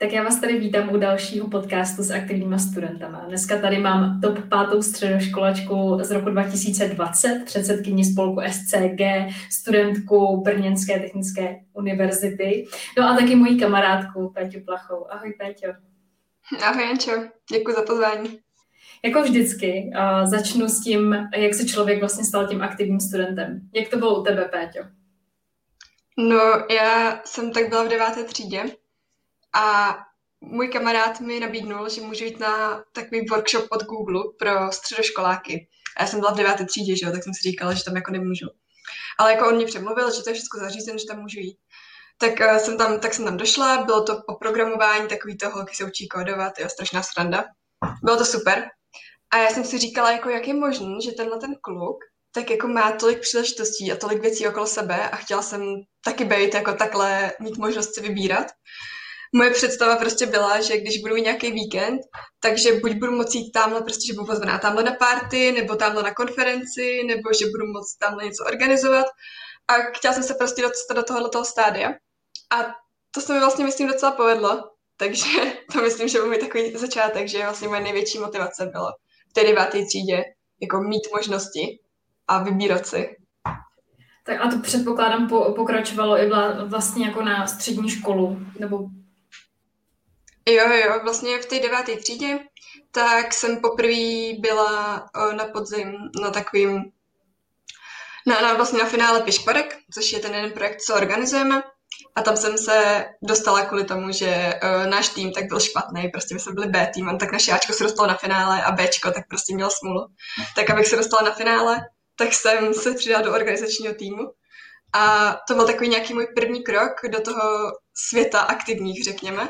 Tak já vás tady vítám u dalšího podcastu s aktivníma studentama. Dneska tady mám top pátou středoškolačku z roku 2020, předsedkyni spolku SCG, studentku Brněnské technické univerzity, no a taky moji kamarádku Péťu Plachou. Ahoj Péťo. Ahoj Jančo, děkuji za pozvání. Jako vždycky uh, začnu s tím, jak se člověk vlastně stal tím aktivním studentem. Jak to bylo u tebe, Péťo? No, já jsem tak byla v deváté třídě a můj kamarád mi nabídnul, že můžu jít na takový workshop od Google pro středoškoláky. A já jsem byla v deváté třídě, že jo, tak jsem si říkala, že tam jako nemůžu. Ale jako on mě přemluvil, že to je všechno zařízen, že tam můžu jít. Tak uh, jsem tam, tak jsem tam došla, bylo to po programování, takový to holky se učí kódovat, jo, strašná sranda. Bylo to super. A já jsem si říkala, jako jak je možné, že tenhle ten kluk tak jako má tolik příležitostí a tolik věcí okolo sebe a chtěla jsem taky být jako takhle, mít možnost si vybírat moje představa prostě byla, že když budu nějaký víkend, takže buď budu moci jít tamhle, prostě, že budu pozvaná tamhle na party, nebo tamhle na konferenci, nebo že budu moct tamhle něco organizovat. A chtěla jsem se prostě dostat do tohohle toho stádia. A to se mi vlastně, myslím, docela povedlo. Takže to myslím, že byl mi takový začátek, že vlastně moje největší motivace bylo v té deváté třídě jako mít možnosti a vybírat si. Tak a to předpokládám po, pokračovalo i vlastně jako na střední školu, nebo Jo, jo, vlastně v té deváté třídě, tak jsem poprvé byla na podzim na takovým, na, na, vlastně na finále Pišporek, což je ten jeden projekt, co organizujeme. A tam jsem se dostala kvůli tomu, že uh, náš tým tak byl špatný, prostě my jsme byli B tým, a tak naše Ačko se dostalo na finále a Bčko tak prostě měl smůlu. Tak abych se dostala na finále, tak jsem se přidala do organizačního týmu. A to byl takový nějaký můj první krok do toho světa aktivních, řekněme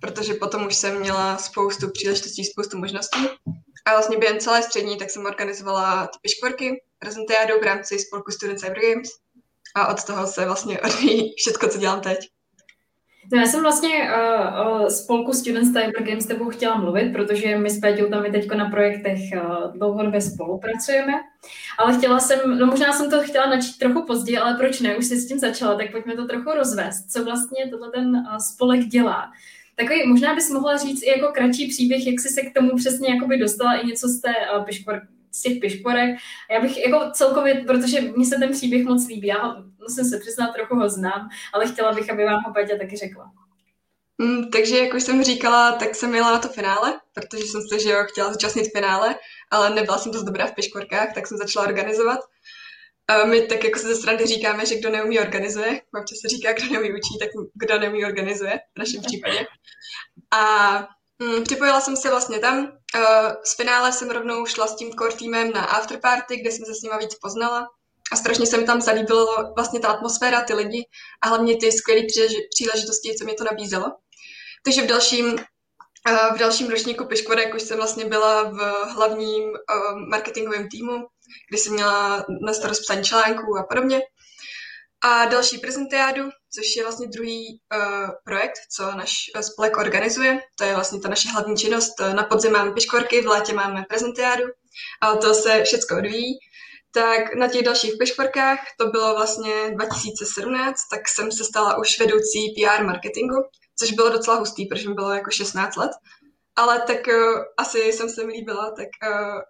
protože potom už jsem měla spoustu příležitostí, spoustu možností. A vlastně během celé střední tak jsem organizovala ty piškvorky, prezentiádou v rámci spolku Student Cyber Games a od toho se vlastně odvíjí všechno, co dělám teď. No já jsem vlastně uh, spolku Students Cyber Games s tebou chtěla mluvit, protože my s Péťou tam teď na projektech uh, dlouhodobě spolupracujeme, ale chtěla jsem, no možná jsem to chtěla načít trochu později, ale proč ne, už jsi s tím začala, tak pojďme to trochu rozvést, co vlastně tohle ten uh, spolek dělá. Takový, možná bys mohla říct i jako kratší příběh, jak jsi se k tomu přesně jakoby dostala i něco z té uh, piškor, z těch pišporek. Já bych jako celkově, protože mně se ten příběh moc líbí, já musím se přiznat, trochu ho znám, ale chtěla bych, aby vám ho Peťa taky řekla. Mm, takže, jak už jsem říkala, tak jsem jela na to finále, protože jsem se, že jo, chtěla zúčastnit finále, ale nebyla jsem dost dobrá v piškorkách, tak jsem začala organizovat. A my tak jako se ze strany říkáme, že kdo neumí organizuje, občas se říká, kdo neumí učí, tak kdo neumí organizuje v našem případě. A mm, připojila jsem se vlastně tam. Uh, z finále jsem rovnou šla s tím core týmem na afterparty, kde jsem se s nima víc poznala. A strašně se mi tam zalíbilo vlastně ta atmosféra, ty lidi a hlavně ty skvělé příležitosti, co mě to nabízelo. Takže v dalším v dalším ročníku Piškvorek už jsem vlastně byla v hlavním marketingovém týmu, kdy jsem měla na starost psaní článků a podobně. A další prezentiádu, což je vlastně druhý uh, projekt, co náš spolek organizuje. To je vlastně ta naše hlavní činnost. Na podzim máme piškvorky, v létě máme prezentiádu a to se všechno odvíjí. Tak na těch dalších piškvorkách, to bylo vlastně 2017, tak jsem se stala už vedoucí PR marketingu, což bylo docela hustý, protože mi bylo jako 16 let. Ale tak uh, asi jsem se mi líbila, tak uh,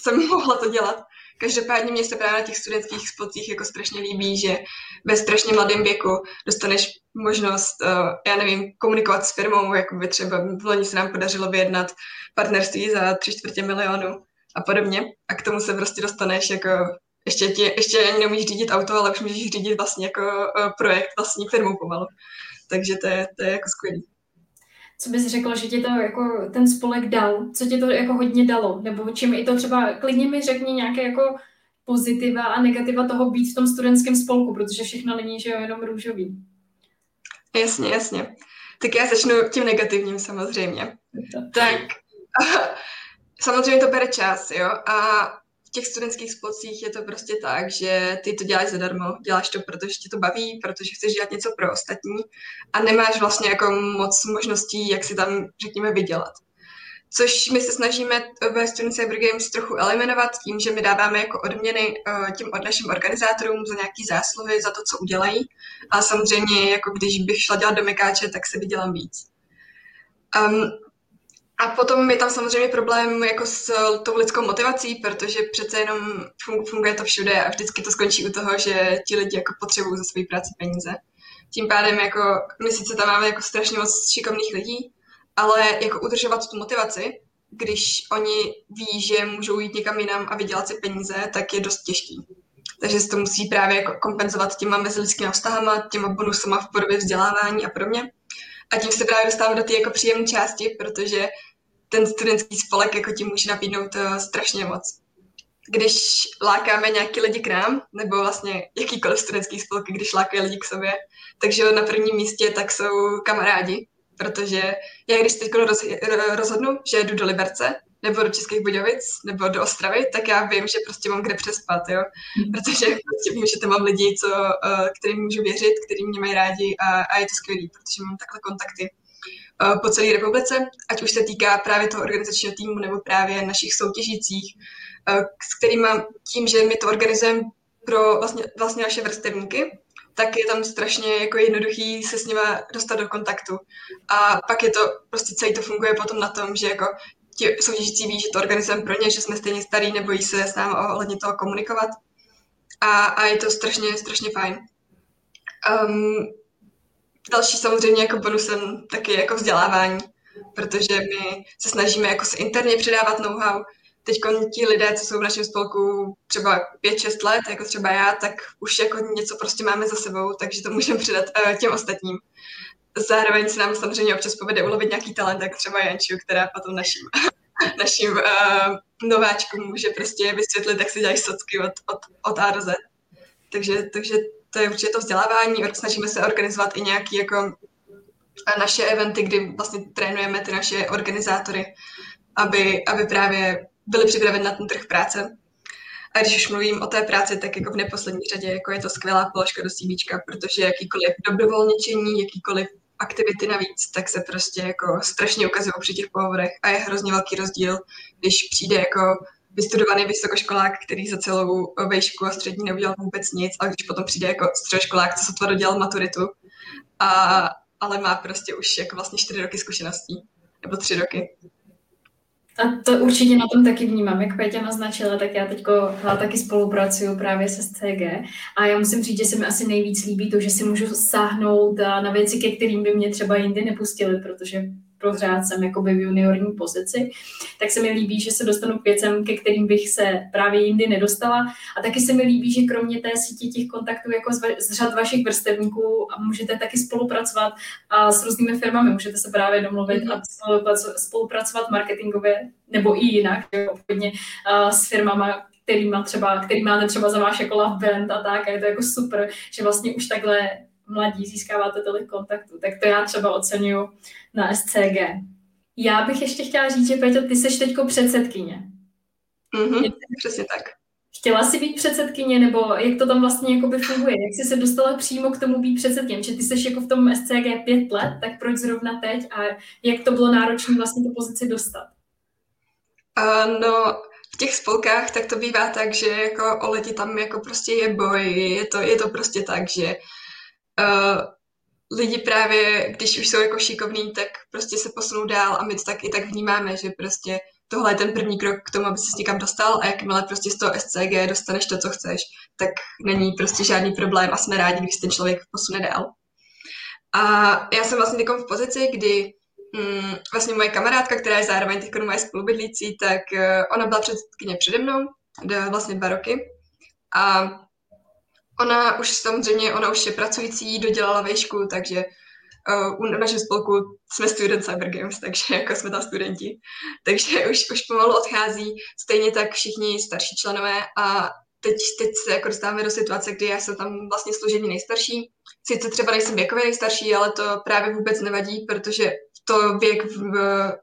jsem mohla to dělat. Každopádně mě se právě na těch studentských spolcích jako strašně líbí, že ve strašně mladém věku dostaneš možnost, uh, já nevím, komunikovat s firmou, jako by třeba v loni se nám podařilo vyjednat partnerství za tři čtvrtě milionu a podobně. A k tomu se prostě dostaneš jako ještě, tě, ještě ani neumíš řídit auto, ale už můžeš řídit vlastně jako uh, projekt vlastní firmou pomalu. Takže to je, to je jako skvělý. Co bys řekla, že ti to jako ten spolek dal? Co ti to jako hodně dalo? Nebo čím i to třeba, klidně mi řekni nějaké jako pozitiva a negativa toho být v tom studentském spolku, protože všechno není, že jo, jenom růžový. Jasně, jasně. Tak já začnu tím negativním samozřejmě. Tak samozřejmě to bere čas, jo, a těch studentských spolcích je to prostě tak, že ty to děláš zadarmo, děláš to, protože tě to baví, protože chceš dělat něco pro ostatní a nemáš vlastně jako moc možností, jak si tam, řekněme, vydělat. Což my se snažíme ve Student Cyber Games trochu eliminovat tím, že my dáváme jako odměny uh, těm od našim organizátorům za nějaký zásluhy, za to, co udělají. A samozřejmě, jako když bych šla dělat do Mekáče, tak se vydělám víc. Um, a potom je tam samozřejmě problém jako s tou lidskou motivací, protože přece jenom funguje to všude a vždycky to skončí u toho, že ti lidi jako potřebují za svoji práci peníze. Tím pádem jako my sice tam máme jako strašně moc šikovných lidí, ale jako udržovat tu motivaci, když oni ví, že můžou jít někam jinam a vydělat si peníze, tak je dost těžký. Takže se to musí právě jako kompenzovat těma mezilidskými vztahama, těma bonusama v podobě vzdělávání a podobně. A tím se právě dostávám do té jako příjemné části, protože ten studentský spolek jako ti může nabídnout uh, strašně moc. Když lákáme nějaký lidi k nám, nebo vlastně jakýkoliv studentský spolek, když lákají lidi k sobě, takže na prvním místě tak jsou kamarádi, protože já když teď roz, rozhodnu, že jdu do Liberce, nebo do Českých Budějovic, nebo do Ostravy, tak já vím, že prostě mám kde přespat, jo. Mhm. Protože prostě vím, že tam mám lidi, co, uh, kterým můžu věřit, který mě mají rádi a, a je to skvělý, protože mám takhle kontakty uh, po celé republice, ať už se týká právě toho organizačního týmu, nebo právě našich soutěžících, uh, s kterými tím, že my to organizujeme pro vlastně, vlastně naše vrstevníky, tak je tam strašně jako jednoduchý se s nima dostat do kontaktu. A pak je to, prostě celý to funguje potom na tom, že jako ti soutěžící ví, že to organizujeme pro ně, že jsme stejně starý, nebojí se s námi ohledně toho komunikovat. A, a je to strašně, strašně fajn. Um, další samozřejmě jako bonusem taky jako vzdělávání, protože my se snažíme jako se interně předávat know-how. Teď ti lidé, co jsou v našem spolku třeba 5-6 let, jako třeba já, tak už jako něco prostě máme za sebou, takže to můžeme předat uh, těm ostatním. Zároveň se nám samozřejmě občas povede ulovit nějaký talent, jak třeba Janču, která potom našim, našim uh, nováčkům může prostě vysvětlit, jak se dělají socky od, od, od A do Z. Takže, takže to je určitě to vzdělávání. Snažíme se organizovat i nějaké jako naše eventy, kdy vlastně trénujeme ty naše organizátory, aby, aby právě byli připraveni na ten trh práce. A když už mluvím o té práci, tak jako v neposlední řadě jako je to skvělá položka do CV, protože jakýkoliv dobrovolničení, jakýkoliv aktivity navíc, tak se prostě jako strašně ukazují při těch pohovorech a je hrozně velký rozdíl, když přijde jako vystudovaný vysokoškolák, který za celou vejšku a střední neudělal vůbec nic, a když potom přijde jako středoškolák, co sotva dodělal maturitu, a, ale má prostě už jako vlastně čtyři roky zkušeností, nebo tři roky. A to určitě na tom taky vnímám. Jak Péťa naznačila, tak já teď taky spolupracuju právě se SCG a já musím říct, že se mi asi nejvíc líbí to, že si můžu sáhnout na věci, ke kterým by mě třeba jindy nepustili, protože pořád jsem jakoby v juniorní pozici, tak se mi líbí, že se dostanu k věcem, ke kterým bych se právě jindy nedostala. A taky se mi líbí, že kromě té sítě těch kontaktů jako z, z řad vašich vrstevníků můžete taky spolupracovat a s různými firmami. Můžete se právě domluvit a spolupracovat marketingově nebo i jinak, obchodně s firmama, který, má třeba, který máte třeba za váš jako love brand a tak, a je to jako super, že vlastně už takhle mladí získáváte tolik kontaktů. Tak to já třeba oceňuju na SCG. Já bych ještě chtěla říct, že Peťo, ty jsi teďko předsedkyně. Mm-hmm, přesně tak. Chtěla jsi být předsedkyně, nebo jak to tam vlastně jakoby funguje? Jak jsi se dostala přímo k tomu být předsedkyně? Že ty jsi jako v tom SCG pět let, tak proč zrovna teď a jak to bylo náročné vlastně tu pozici dostat? Uh, no, v těch spolkách tak to bývá tak, že jako o lidi tam jako prostě je boj, je to, je to prostě tak, že uh, lidi právě, když už jsou jako šikovní, tak prostě se posunou dál a my to tak i tak vnímáme, že prostě tohle je ten první krok k tomu, aby se někam dostal a jakmile prostě z toho SCG dostaneš to, co chceš, tak není prostě žádný problém a jsme rádi, když ten člověk posune dál. A já jsem vlastně v pozici, kdy mm, vlastně moje kamarádka, která je zároveň teď moje spolubydlící, tak uh, ona byla předsedkyně přede mnou, vlastně dva roky. A Ona už samozřejmě, ona už je pracující, dodělala vejšku, takže uh, u našem spolku jsme student Cyber Games, takže jako jsme tam studenti. Takže už, už pomalu odchází, stejně tak všichni starší členové a teď, teď se jako dostáváme do situace, kdy já jsem tam vlastně služební nejstarší. Sice třeba nejsem věkově nejstarší, ale to právě vůbec nevadí, protože to věk v,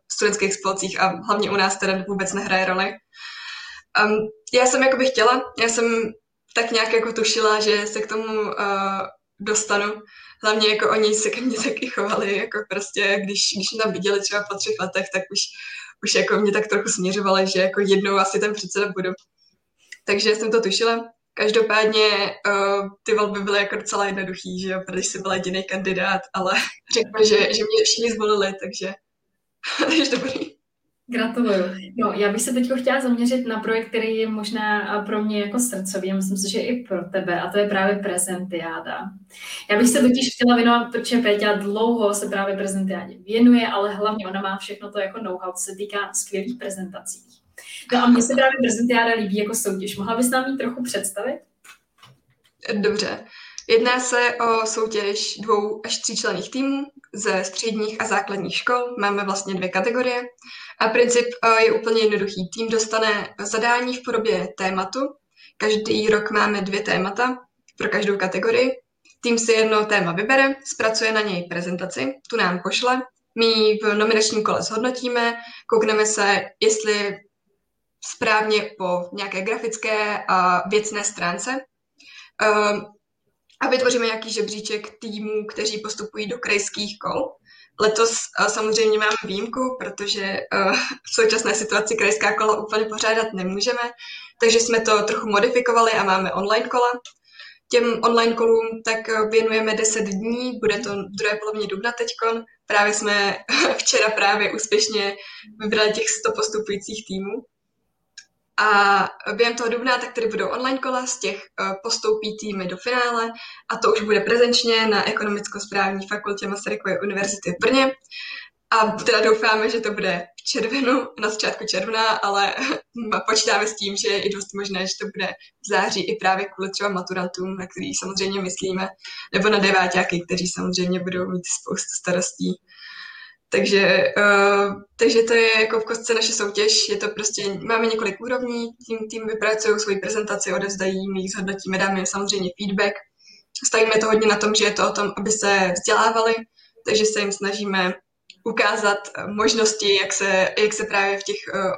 v studentských spolcích a hlavně u nás teda vůbec nehraje roli. Um, já jsem jako bych chtěla, já jsem tak nějak jako tušila, že se k tomu uh, dostanu. Hlavně jako oni se ke mně taky chovali, jako prostě, když, když mě tam viděli třeba po třech letech, tak už, už jako mě tak trochu směřovali, že jako jednou asi ten předseda budu. Takže jsem to tušila. Každopádně uh, ty volby byly jako docela jednoduchý, že jo, protože jsem byla jediný kandidát, ale řekl, že, že mě všichni zvolili, takže, Takže dobrý. Gratuluju. No, já bych se teď chtěla zaměřit na projekt, který je možná pro mě jako srdcový, a myslím si, že i pro tebe, a to je právě prezentiáda. Já bych se totiž chtěla věnovat, protože Péťa dlouho se právě prezentiádě věnuje, ale hlavně ona má všechno to jako know-how, co se týká skvělých prezentací. No a mně se právě prezentiáda líbí jako soutěž. Mohla bys nám ji trochu představit? Dobře. Jedná se o soutěž dvou až tříčlenných týmů ze středních a základních škol. Máme vlastně dvě kategorie. A princip eh, je úplně jednoduchý. Tým dostane zadání v podobě tématu. Každý rok máme dvě témata pro každou kategorii. Tým si jedno téma vybere, zpracuje na něj prezentaci, tu nám pošle. My ji v nominačním kole zhodnotíme, koukneme se, jestli správně po nějaké grafické a věcné stránce. A vytvoříme nějaký žebříček týmů, kteří postupují do krajských kol. Letos uh, samozřejmě máme výjimku, protože uh, v současné situaci krajská kola úplně pořádat nemůžeme, takže jsme to trochu modifikovali a máme online kola. Těm online kolům tak eh, věnujeme 10 dní, bude to druhé polovině dubna teďkon. Právě jsme včera právě úspěšně vybrali těch 100 postupujících týmů. A během toho dubna tak tady budou online kola, z těch uh, postoupí týmy do finále a to už bude prezenčně na ekonomicko-správní fakultě Masarykovy univerzity v Brně. A teda doufáme, že to bude v červenu, na začátku června, ale počítáme s tím, že je i dost možné, že to bude v září i právě kvůli třeba maturantům, na který samozřejmě myslíme, nebo na deváťáky, kteří samozřejmě budou mít spoustu starostí takže, uh, takže to je jako v kostce naše soutěž, je to prostě, máme několik úrovní, tím, tým vypracují svoji prezentaci, odezdají, my jich zhodnotíme, dáme samozřejmě feedback. Stavíme to hodně na tom, že je to o tom, aby se vzdělávali, takže se jim snažíme ukázat možnosti, jak se, jak se právě v těch uh,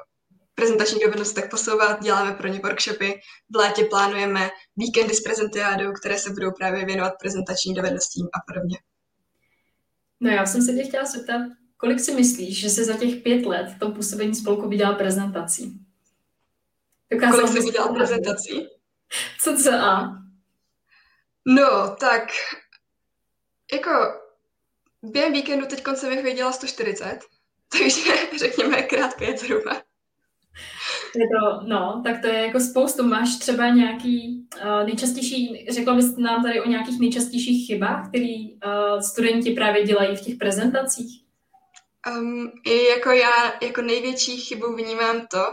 prezentačních dovednostech posouvat, děláme pro ně workshopy, v létě plánujeme víkendy s prezentiádou, které se budou právě věnovat prezentačním dovednostím a podobně. No já jsem se tě chtěla zeptat, Kolik si myslíš, že se za těch pět let v tom působení spolku vydal prezentací? Dokázal Kolik jsi vydal prezentací? Co co a? No, tak jako během víkendu teď jsem jich viděla 140, takže řekněme krát pět zhruba. Je to, no, tak to je jako spoustu. Máš třeba nějaký uh, nejčastější, řekla bys nám tady o nějakých nejčastějších chybách, které uh, studenti právě dělají v těch prezentacích? Um, i jako já jako největší chybu vnímám to,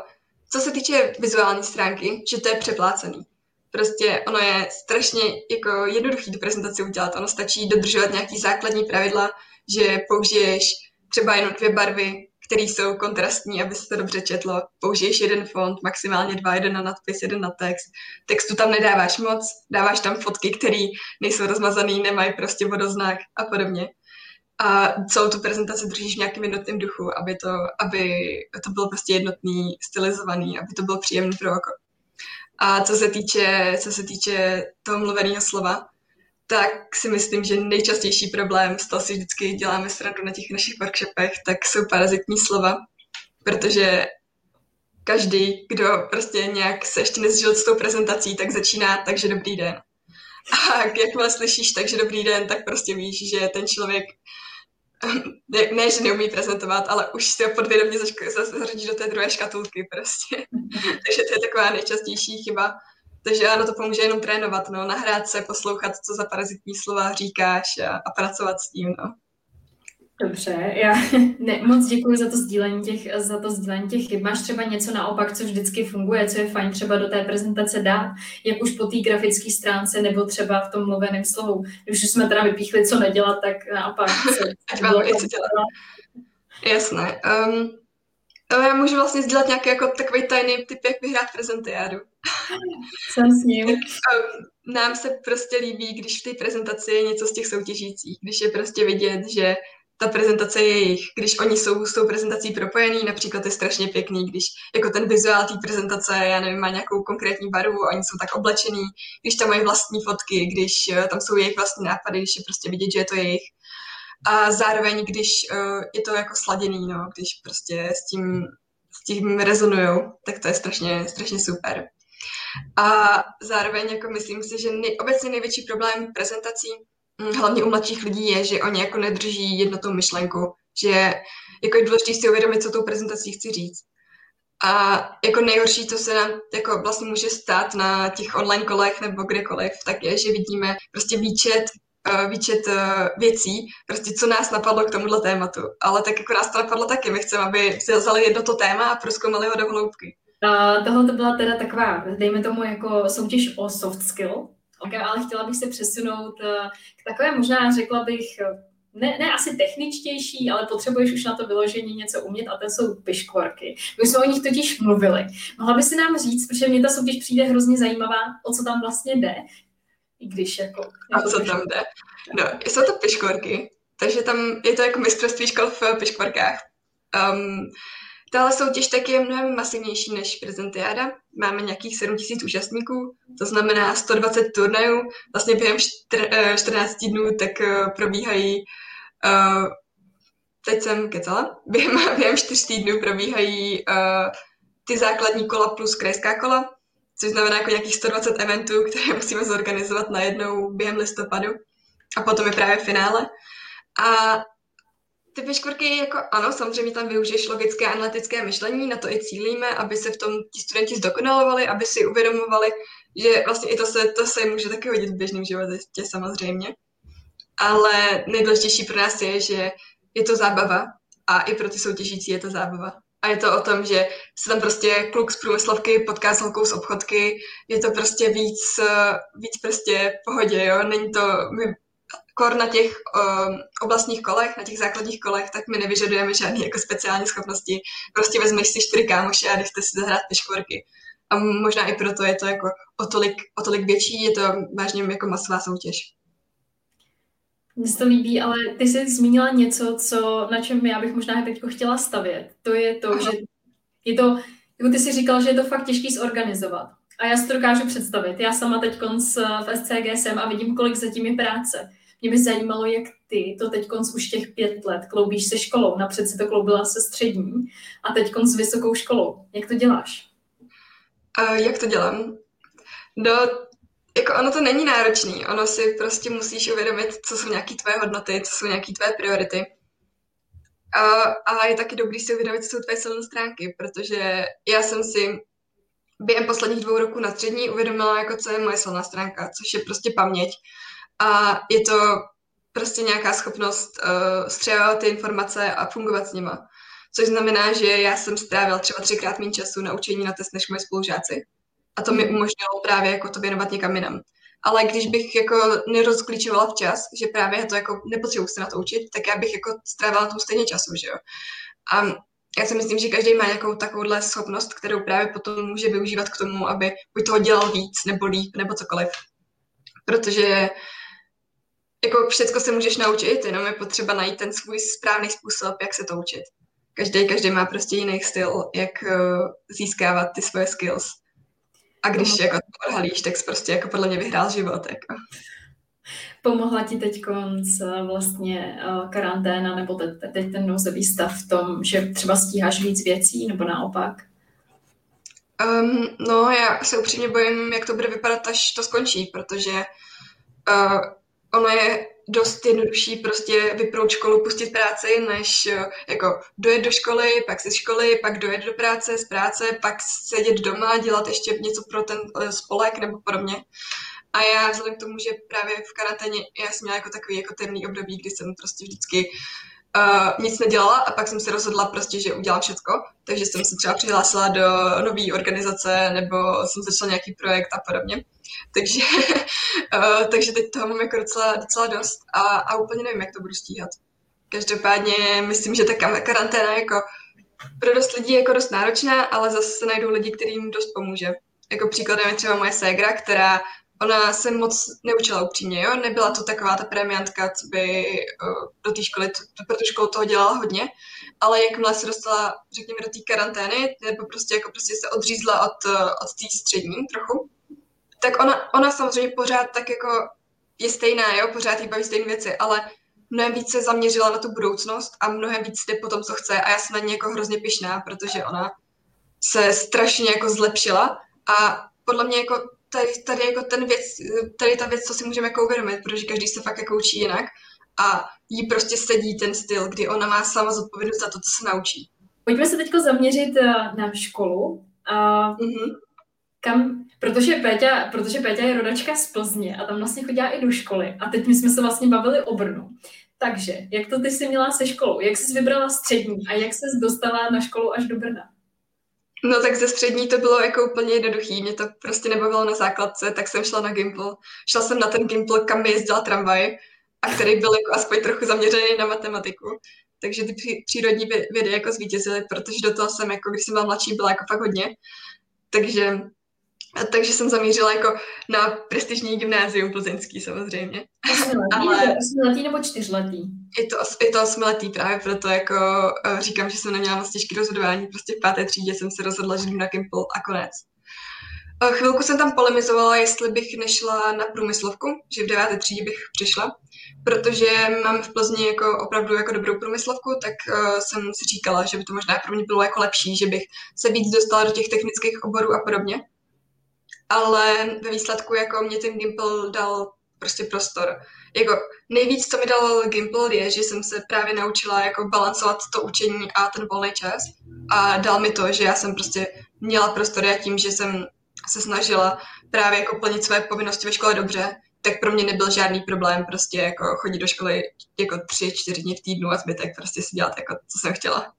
co se týče vizuální stránky, že to je přeplácený. Prostě ono je strašně jako jednoduchý tu prezentaci udělat. Ono stačí dodržovat nějaký základní pravidla, že použiješ třeba jenom dvě barvy, které jsou kontrastní, aby se to dobře četlo. Použiješ jeden font, maximálně dva, jeden na nadpis, jeden na text. Textu tam nedáváš moc, dáváš tam fotky, které nejsou rozmazané, nemají prostě vodoznak a podobně a celou tu prezentaci držíš v nějakém jednotném duchu, aby to, aby to bylo prostě jednotný, stylizovaný, aby to bylo příjemné pro oko. A co se týče, co se týče toho mluveného slova, tak si myslím, že nejčastější problém, z toho si vždycky děláme srandu na těch našich workshopech, tak jsou parazitní slova, protože každý, kdo prostě nějak se ještě nezžil s tou prezentací, tak začíná takže dobrý den. A jakmile slyšíš takže dobrý den, tak prostě víš, že ten člověk ne, ne, že neumí prezentovat, ale už si ho podvědomě zařadí do té druhé škatulky prostě. Takže to je taková nejčastější chyba. Takže ano, to pomůže jenom trénovat, no, nahrát se, poslouchat, co za parazitní slova říkáš a, a pracovat s tím, no. Dobře, já ne, moc děkuji za to sdílení těch, za to sdílení těch chyb. Máš třeba něco naopak, co vždycky funguje, co je fajn třeba do té prezentace dát, jak už po té grafické stránce nebo třeba v tom mluveném slovu. Když jsme teda vypíchli, co nedělat, tak naopak. Co, Ať mám co dělat. Jasné. Um, já můžu vlastně sdílet nějaký jako takový tajný typ, jak vyhrát prezentiádu. Jsem s ním. um, nám se prostě líbí, když v té prezentaci je něco z těch soutěžících, když je prostě vidět, že ta prezentace je jejich. Když oni jsou s tou prezentací propojený, například je strašně pěkný, když jako ten vizuál té prezentace, já nevím, má nějakou konkrétní barvu, oni jsou tak oblečení, když tam mají vlastní fotky, když uh, tam jsou jejich vlastní nápady, když je prostě vidět, že je to jejich. A zároveň, když uh, je to jako sladěný, no, když prostě s tím, s tím rezonujou, tak to je strašně, strašně super. A zároveň jako myslím si, že nej, obecně největší problém prezentací hlavně u mladších lidí je, že oni jako nedrží jednotou myšlenku, že jako je důležité si uvědomit, co tou prezentací chci říct. A jako nejhorší, co se nám jako vlastně může stát na těch online kolech nebo kdekoliv, tak je, že vidíme prostě výčet uh, výčet uh, věcí, prostě co nás napadlo k tomuhle tématu. Ale tak jako nás to napadlo taky. My chceme, aby si vzali jedno to téma a proskoumali ho do hloubky. Uh, tohle to byla teda taková, dejme tomu jako soutěž o soft skill, okay, ale chtěla bych se přesunout uh, k takové možná, řekla bych, ne, ne asi techničtější, ale potřebuješ už na to vyložení něco umět a to jsou piškvorky. My jsme o nich totiž mluvili. Mohla by si nám říct, protože mě ta soutěž přijde hrozně zajímavá, o co tam vlastně jde, i když jako... A co tam jde? No, jsou to piškvorky, takže tam je to jako mistrovství škol v piškvorkách. Um, Tahle soutěž taky je mnohem masivnější než prezentiáda. Máme nějakých 7 000 účastníků, to znamená 120 turnajů. Vlastně během 14 eh, dnů tak eh, probíhají uh, teď jsem kecala, během, během 4 týdnů probíhají ty základní kola plus krajská kola, což znamená jako nějakých 120 eventů, které musíme zorganizovat najednou během listopadu. A potom je právě finále. A ty piškvorky, jako ano, samozřejmě tam využiješ logické a analytické myšlení, na to i cílíme, aby se v tom ti studenti zdokonalovali, aby si uvědomovali, že vlastně i to se, to se může taky hodit v běžném životě samozřejmě. Ale nejdůležitější pro nás je, že je to zábava a i pro ty soutěžící je to zábava. A je to o tom, že se tam prostě kluk z průmyslovky potká s holkou z obchodky, je to prostě víc, víc prostě pohodě, jo. Není to, my kor na těch um, oblastních kolech, na těch základních kolech, tak my nevyžadujeme žádné jako speciální schopnosti. Prostě vezmeš si čtyři kámoše a jdete si zahrát piškvorky. A možná i proto je to jako o tolik, o tolik větší, je to vážně jako masová soutěž. Mně se to líbí, ale ty jsi zmínila něco, co, na čem já bych možná teď chtěla stavět. To je to, Aha. že je to, jako ty jsi říkal, že je to fakt těžký zorganizovat. A já si to dokážu představit. Já sama teď v SCG jsem a vidím, kolik zatím je práce. Mě by zajímalo, jak ty to teď už těch pět let kloubíš se školou. Napřed si to kloubila se střední a teď s vysokou školou. Jak to děláš? Uh, jak to dělám? No, jako ono to není náročný. Ono si prostě musíš uvědomit, co jsou nějaké tvoje hodnoty, co jsou nějaké tvoje priority. Uh, a je taky dobrý si uvědomit, co jsou tvoje silné stránky, protože já jsem si během posledních dvou roků na střední uvědomila, jako co je moje silná stránka, což je prostě paměť. A je to prostě nějaká schopnost uh, střevávat ty informace a fungovat s nima. Což znamená, že já jsem strávila třeba třikrát méně času na učení na test než moje spolužáci. A to mi hmm. umožnilo právě jako to věnovat někam jinam. Ale když bych jako nerozklíčovala včas, že právě to jako nepotřebuji se na to učit, tak já bych jako strávila tomu stejně času, že jo. A já si myslím, že každý má nějakou takovouhle schopnost, kterou právě potom může využívat k tomu, aby buď toho dělal víc, nebo líp, nebo cokoliv. Protože jako všechno se můžeš naučit, jenom je potřeba najít ten svůj správný způsob, jak se to učit. Každý, každý má prostě jiný styl, jak uh, získávat ty svoje skills. A když jako to odhalíš, tak prostě jako podle mě vyhrál život. Jako. Pomohla ti teď vlastně uh, karanténa nebo te, te, teď ten nouzový stav v tom, že třeba stíháš víc věcí nebo naopak? Um, no, já se upřímně bojím, jak to bude vypadat, až to skončí, protože uh, ono je dost jednodušší prostě vyprout školu, pustit práci, než eh, jako dojet do školy, pak ze školy, pak dojet do práce, z práce, pak sedět doma, dělat ještě něco pro ten eh, spolek nebo podobně. A já vzhledem k tomu, že právě v karanténě já jsem měla jako takový jako temný období, kdy jsem prostě vždycky uh, nic nedělala a pak jsem se rozhodla prostě, že udělám všecko, takže jsem se třeba přihlásila do nové organizace nebo jsem začala nějaký projekt a podobně. Takže, uh, takže teď toho mám jako docela, docela dost a, a úplně nevím, jak to budu stíhat. Každopádně myslím, že ta karanténa jako pro dost lidí jako dost náročná, ale zase se najdou lidi, kterým dost pomůže. Jako příkladem je třeba moje ségra, která ona se moc neučila upřímně, jo? Nebyla to taková ta premiantka, co by uh, do té školy, pro tu školu toho dělala hodně, ale jakmile se dostala, řekněme, do té karantény, nebo prostě jako prostě se odřízla od, uh, od té střední trochu, tak ona, ona samozřejmě pořád tak jako je stejná, jo? Pořád jí baví stejné věci, ale mnohem víc se zaměřila na tu budoucnost a mnohem víc jde po tom, co chce a já jsem na ní jako hrozně pišná, protože ona se strašně jako zlepšila a podle mě jako tady, tady jako ten věc, tady ta věc, co si můžeme jako uvědomit, protože každý se fakt jako učí jinak a jí prostě sedí ten styl, kdy ona má sama zodpovědnost za to, co se naučí. Pojďme se teď zaměřit eh, na školu. A mm-hmm. kam, protože Péťa, protože Péťa je rodačka z Plzně a tam vlastně chodila i do školy. A teď my jsme se vlastně bavili o Brnu. Takže, jak to ty jsi měla se školou? Jak jsi vybrala střední a jak jsi dostala na školu až do Brna? No tak ze střední to bylo jako úplně jednoduchý, mě to prostě nebavilo na základce, tak jsem šla na Gimple. Šla jsem na ten Gimple, kam mi jezdila tramvaj a který byl jako aspoň trochu zaměřený na matematiku. Takže ty přírodní vědy jako zvítězily, protože do toho jsem, jako když jsem byla mladší, byla jako fakt hodně. Takže takže jsem zamířila jako na prestižní gymnázium plzeňský samozřejmě. Ale... Osmiletý nebo čtyřletý? Je to, je to osmiletý právě proto jako uh, říkám, že jsem neměla moc těžké rozhodování. Prostě v páté třídě jsem se rozhodla, že jdu na Gimple a konec. Uh, chvilku jsem tam polemizovala, jestli bych nešla na průmyslovku, že v deváté třídě bych přišla, protože mám v Plzni jako opravdu jako dobrou průmyslovku, tak uh, jsem si říkala, že by to možná pro mě bylo jako lepší, že bych se víc dostala do těch technických oborů a podobně ale ve výsledku jako mě ten Gimple dal prostě prostor. Jako nejvíc, co mi dal Gimple, je, že jsem se právě naučila jako balancovat to učení a ten volný čas a dal mi to, že já jsem prostě měla prostor a tím, že jsem se snažila právě jako plnit své povinnosti ve škole dobře, tak pro mě nebyl žádný problém prostě jako chodit do školy jako tři, čtyři dny v týdnu a zbytek prostě si dělat jako, co jsem chtěla.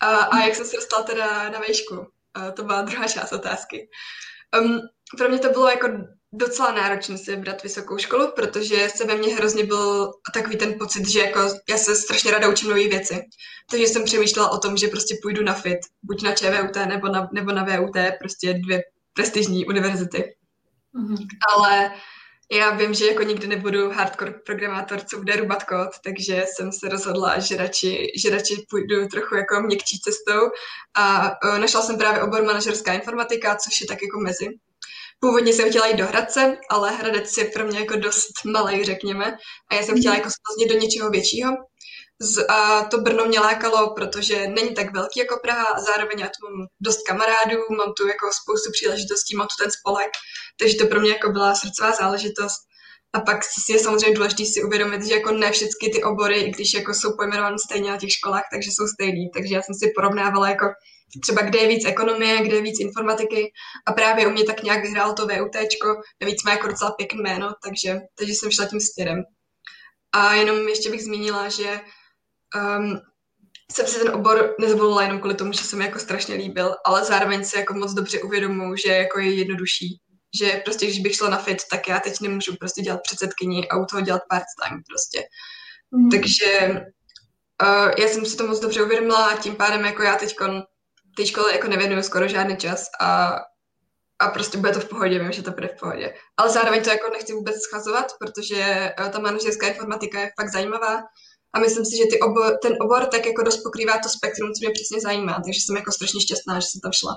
A, a jak jsem se dostala teda na výšku? To byla druhá část otázky. Um, pro mě to bylo jako docela náročné si vybrat vysokou školu, protože se ve mně hrozně byl takový ten pocit, že jako já se strašně ráda učím nové věci. Takže jsem přemýšlela o tom, že prostě půjdu na FIT, buď na ČVUT nebo na, nebo na VUT, prostě dvě prestižní univerzity. Mm-hmm. Ale já vím, že jako nikdy nebudu hardcore programátor, co bude rubat kód, takže jsem se rozhodla, že radši, že radši půjdu trochu jako měkčí cestou a uh, našla jsem právě obor manažerská informatika, což je tak jako mezi. Původně jsem chtěla jít do Hradce, ale Hradec je pro mě jako dost malý, řekněme, a já jsem chtěla mhm. jako do něčeho většího. Z, a to Brno mě lákalo, protože není tak velký jako Praha a zároveň já tu mám dost kamarádů, mám tu jako spoustu příležitostí, mám tu ten spolek, takže to pro mě jako byla srdcová záležitost. A pak je samozřejmě důležité si uvědomit, že jako ne všechny ty obory, i když jako jsou pojmenovány stejně na těch školách, takže jsou stejný. Takže já jsem si porovnávala jako třeba kde je víc ekonomie, kde je víc informatiky a právě u mě tak nějak vyhrálo to VUT, navíc má jako docela pěkné jméno, takže, takže jsem šla tím směrem. A jenom ještě bych zmínila, že um, jsem si ten obor nezvolila jenom kvůli tomu, že jsem jako strašně líbil, ale zároveň si jako moc dobře uvědomuji, že jako je jednodušší. Že prostě, když bych šla na fit, tak já teď nemůžu prostě dělat předsedkyni a u toho dělat part-time prostě. Mm. Takže uh, já jsem si to moc dobře uvědomila a tím pádem jako já teď té škole jako nevěnuju skoro žádný čas a, a prostě bude to v pohodě, vím, že to bude v pohodě. Ale zároveň to jako nechci vůbec schazovat, protože uh, ta manažerská informatika je fakt zajímavá a myslím si, že ty obor, ten obor tak jako dost pokrývá to spektrum, co mě přesně zajímá, takže jsem jako strašně šťastná, že jsem tam šla.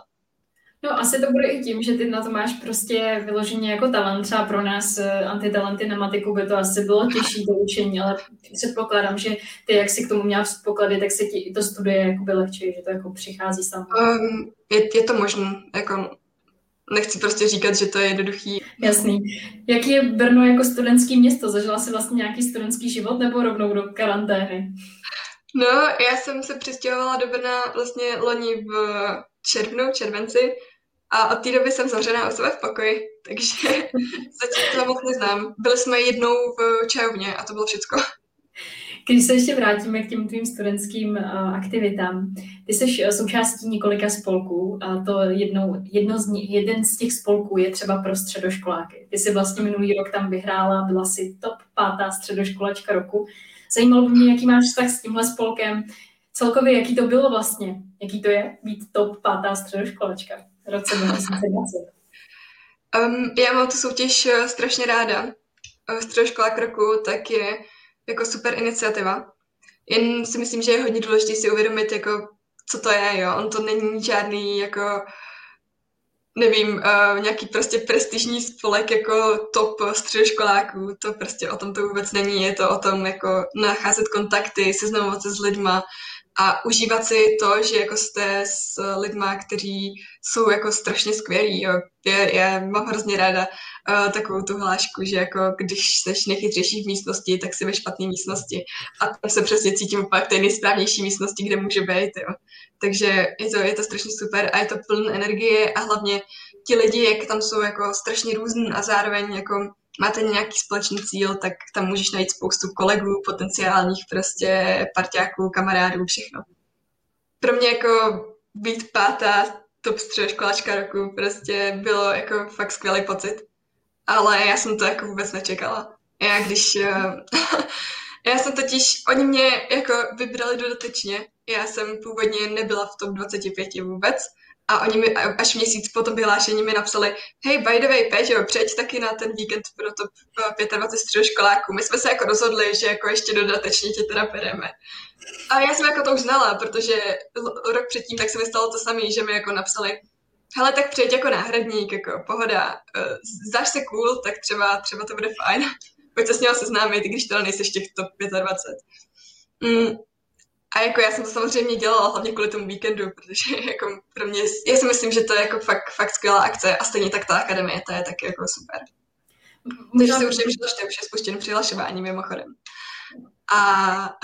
No asi to bude i tím, že ty na to máš prostě vyloženě jako talent. Třeba pro nás eh, antitalenty na matiku by to asi bylo těžší to učení, ale předpokládám, že ty, jak si k tomu měla předpoklady, tak se ti i to studuje jako by lehčí, že to jako přichází samo. Um, je, je to možné. Jako nechci prostě říkat, že to je jednoduchý. Jasný. Jaký je Brno jako studentský město? Zažila jsi vlastně nějaký studentský život nebo rovnou do karantény? No, já jsem se přistěhovala do Brna vlastně loni v červnu, červenci a od té doby jsem zavřená o sebe v pokoji, takže zatím to moc neznám. Byli jsme jednou v čajovně a to bylo všecko. Když se ještě vrátíme k těm tvým studentským uh, aktivitám, ty jsi uh, součástí několika spolků a to jednou, jedno z ní, jeden z těch spolků je třeba pro středoškoláky. Ty jsi vlastně minulý rok tam vyhrála, byla si top pátá středoškolačka roku. Zajímalo by mě, jaký máš vztah s tímhle spolkem, celkově jaký to bylo vlastně, jaký to je být top pátá středoškolačka v roce 2020. Um, já mám tu soutěž uh, strašně ráda. Středoškolák roku tak je jako super iniciativa. Jen si myslím, že je hodně důležité si uvědomit, jako, co to je, jo. On to není žádný, jako, nevím, uh, nějaký prostě prestižní spolek jako top středoškoláků, to prostě o tom to vůbec není, je to o tom jako nacházet kontakty, seznamovat se s lidma a užívat si to, že jako jste s lidma, kteří jsou jako strašně skvělí. Jo. Já, já mám hrozně ráda uh, takovou tu hlášku, že jako když jsi nejchytřejší v místnosti, tak jsi ve špatné místnosti. A tam se přesně cítím v té nejsprávnější místnosti, kde může být. Jo. Takže je to, je to strašně super a je to plné energie a hlavně ti lidi, jak tam jsou jako strašně různý a zároveň jako máte nějaký společný cíl, tak tam můžeš najít spoustu kolegů, potenciálních prostě parťáků, kamarádů, všechno. Pro mě jako být pátá top středoškoláčka roku prostě bylo jako fakt skvělý pocit. Ale já jsem to jako vůbec nečekala. Já když... Eh, já jsem totiž, oni mě jako vybrali dodatečně. Já jsem původně nebyla v top 25 vůbec, a oni mi až měsíc po tom vyhlášení mi napsali, hej, by the way, Peťo, přeď taky na ten víkend pro to 25 středoškoláků. My jsme se jako rozhodli, že jako ještě dodatečně tě teda bereme. A já jsem jako to už znala, protože rok předtím tak se mi stalo to samé, že mi jako napsali, hele, tak přijď jako náhradník, jako pohoda, uh, zdáš se cool, tak třeba, třeba to bude fajn. Pojď se s ním seznámit, když teda nejseš těch top 25. Mm, a jako já jsem to samozřejmě dělala hlavně kvůli tomu víkendu, protože jako pro mě, já si myslím, že to je jako fakt, fakt skvělá akce a stejně tak ta akademie, to je taky jako super. Takže si určitě přihlašte, už je spuštěno přihlašování mimochodem. A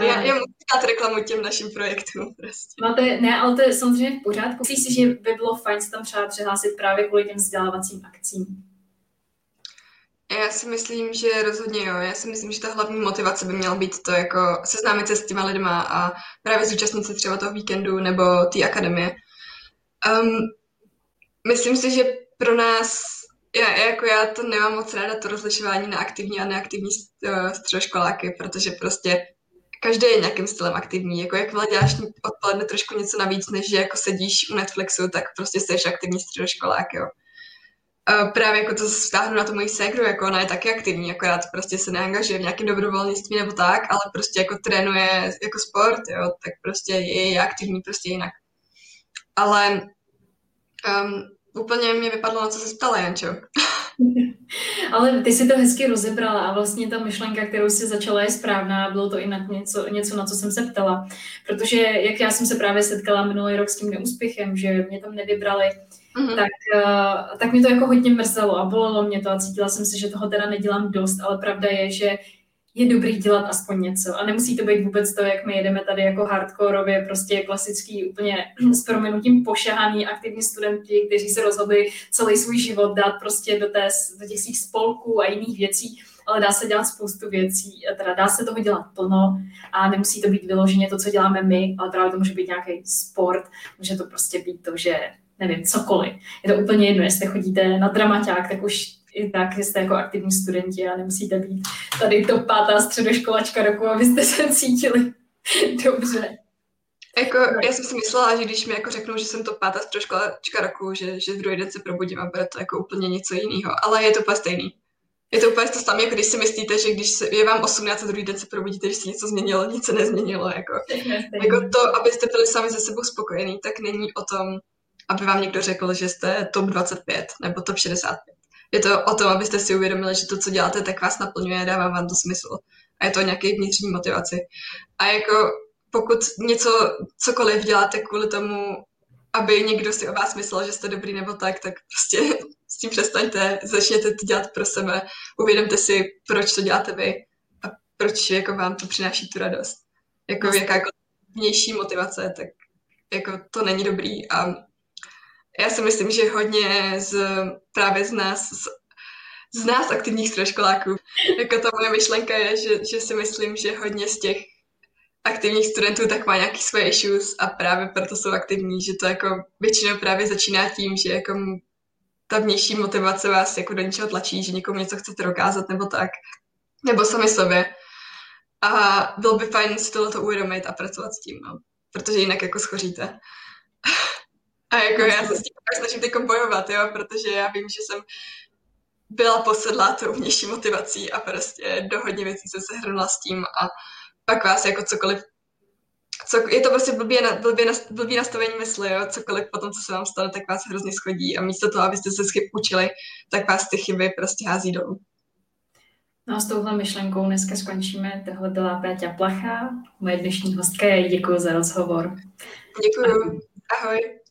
já, já musím dát reklamu těm našim projektům prostě. Máte, ne, ale to je samozřejmě v pořádku. Myslíš si, že by bylo fajn se tam třeba přihlásit právě kvůli těm vzdělávacím akcím? Já si myslím, že rozhodně jo. Já si myslím, že ta hlavní motivace by měla být to jako seznámit se s těma lidma a právě zúčastnit se třeba toho víkendu nebo té akademie. Um, myslím si, že pro nás, já, jako já to nemám moc ráda, to rozlišování na aktivní a neaktivní uh, středoškoláky, protože prostě každý je nějakým stylem aktivní. Jako jak děláš odpoledne trošku něco navíc, než že jako sedíš u Netflixu, tak prostě jsi aktivní středoškolák, jo. Uh, právě jako to vztáhnu na tu moji ségru, jako ona je taky aktivní, akorát prostě se neangažuje v nějakém dobrovolnictví nebo tak, ale prostě jako trénuje jako sport, jo, tak prostě je, aktivní prostě jinak. Ale um, úplně mě vypadlo, na co se ptala, Jančo. Ale ty si to hezky rozebrala a vlastně ta myšlenka, kterou si začala, je správná. Bylo to i na něco, něco, na co jsem se ptala. Protože jak já jsem se právě setkala minulý rok s tím neúspěchem, že mě tam nevybrali, mm-hmm. tak, uh, tak mě to jako hodně mrzelo a bolelo mě to a cítila jsem se, že toho teda nedělám dost, ale pravda je, že je dobrý dělat aspoň něco. A nemusí to být vůbec to, jak my jedeme tady jako hardkorově, prostě klasický, úplně s proměnutím pošahaný aktivní studenti, kteří se rozhodli celý svůj život dát prostě do, té, do těch svých spolků a jiných věcí, ale dá se dělat spoustu věcí, teda dá se toho dělat plno a nemusí to být vyloženě to, co děláme my, ale právě to může být nějaký sport, může to prostě být to, že nevím, cokoliv. Je to úplně jedno, jestli chodíte na dramaťák, tak už i tak jste jako aktivní studenti a nemusíte být tady to pátá středoškolačka roku, abyste se cítili dobře. Jako, já jsem si myslela, že když mi jako řeknou, že jsem to pátá středoškolačka roku, že, že v druhý den se probudím a bude to jako úplně něco jiného, ale je to úplně stejný. Je to úplně to samé, jako když si myslíte, že když je vám 18 a druhý den se probudíte, že se něco změnilo, nic se nezměnilo. Jako, jako to, abyste byli sami ze sebou spokojení, tak není o tom, aby vám někdo řekl, že jste top 25 nebo top 65. Je to o tom, abyste si uvědomili, že to, co děláte, tak vás naplňuje, dává vám to smysl. A je to nějaký vnitřní motivaci. A jako pokud něco, cokoliv děláte kvůli tomu, aby někdo si o vás myslel, že jste dobrý nebo tak, tak prostě s tím přestaňte, začněte to dělat pro sebe, uvědomte si, proč to děláte vy a proč jako vám to přináší tu radost. Jako jakákoliv vnější motivace, tak jako to není dobrý a já si myslím, že hodně z, právě z nás, z, z nás aktivních středoškoláků, jako ta moje myšlenka je, že, že si myslím, že hodně z těch aktivních studentů tak má nějaký svoje issues a právě proto jsou aktivní, že to jako většinou právě začíná tím, že jako ta vnější motivace vás jako do něčeho tlačí, že někomu něco chcete dokázat nebo tak, nebo sami sobě. A bylo by fajn si tohleto uvědomit a pracovat s tím, no. protože jinak jako schoříte. A jako já se s tím snažím teď bojovat, jo, protože já vím, že jsem byla posedlá tou vnější motivací a prostě do hodně věcí jsem se hrnula s tím a pak vás jako cokoliv co, je to prostě blbě, blbě, blbě nastavení mysli, jo? cokoliv potom, co se vám stane, tak vás hrozně schodí a místo toho, abyste se z chyb učili, tak vás ty chyby prostě hází dolů. No a s touhle myšlenkou dneska skončíme. Tohle byla Péťa Placha, moje dnešní hostka. Děkuji za rozhovor. Děkuji. Ahoj.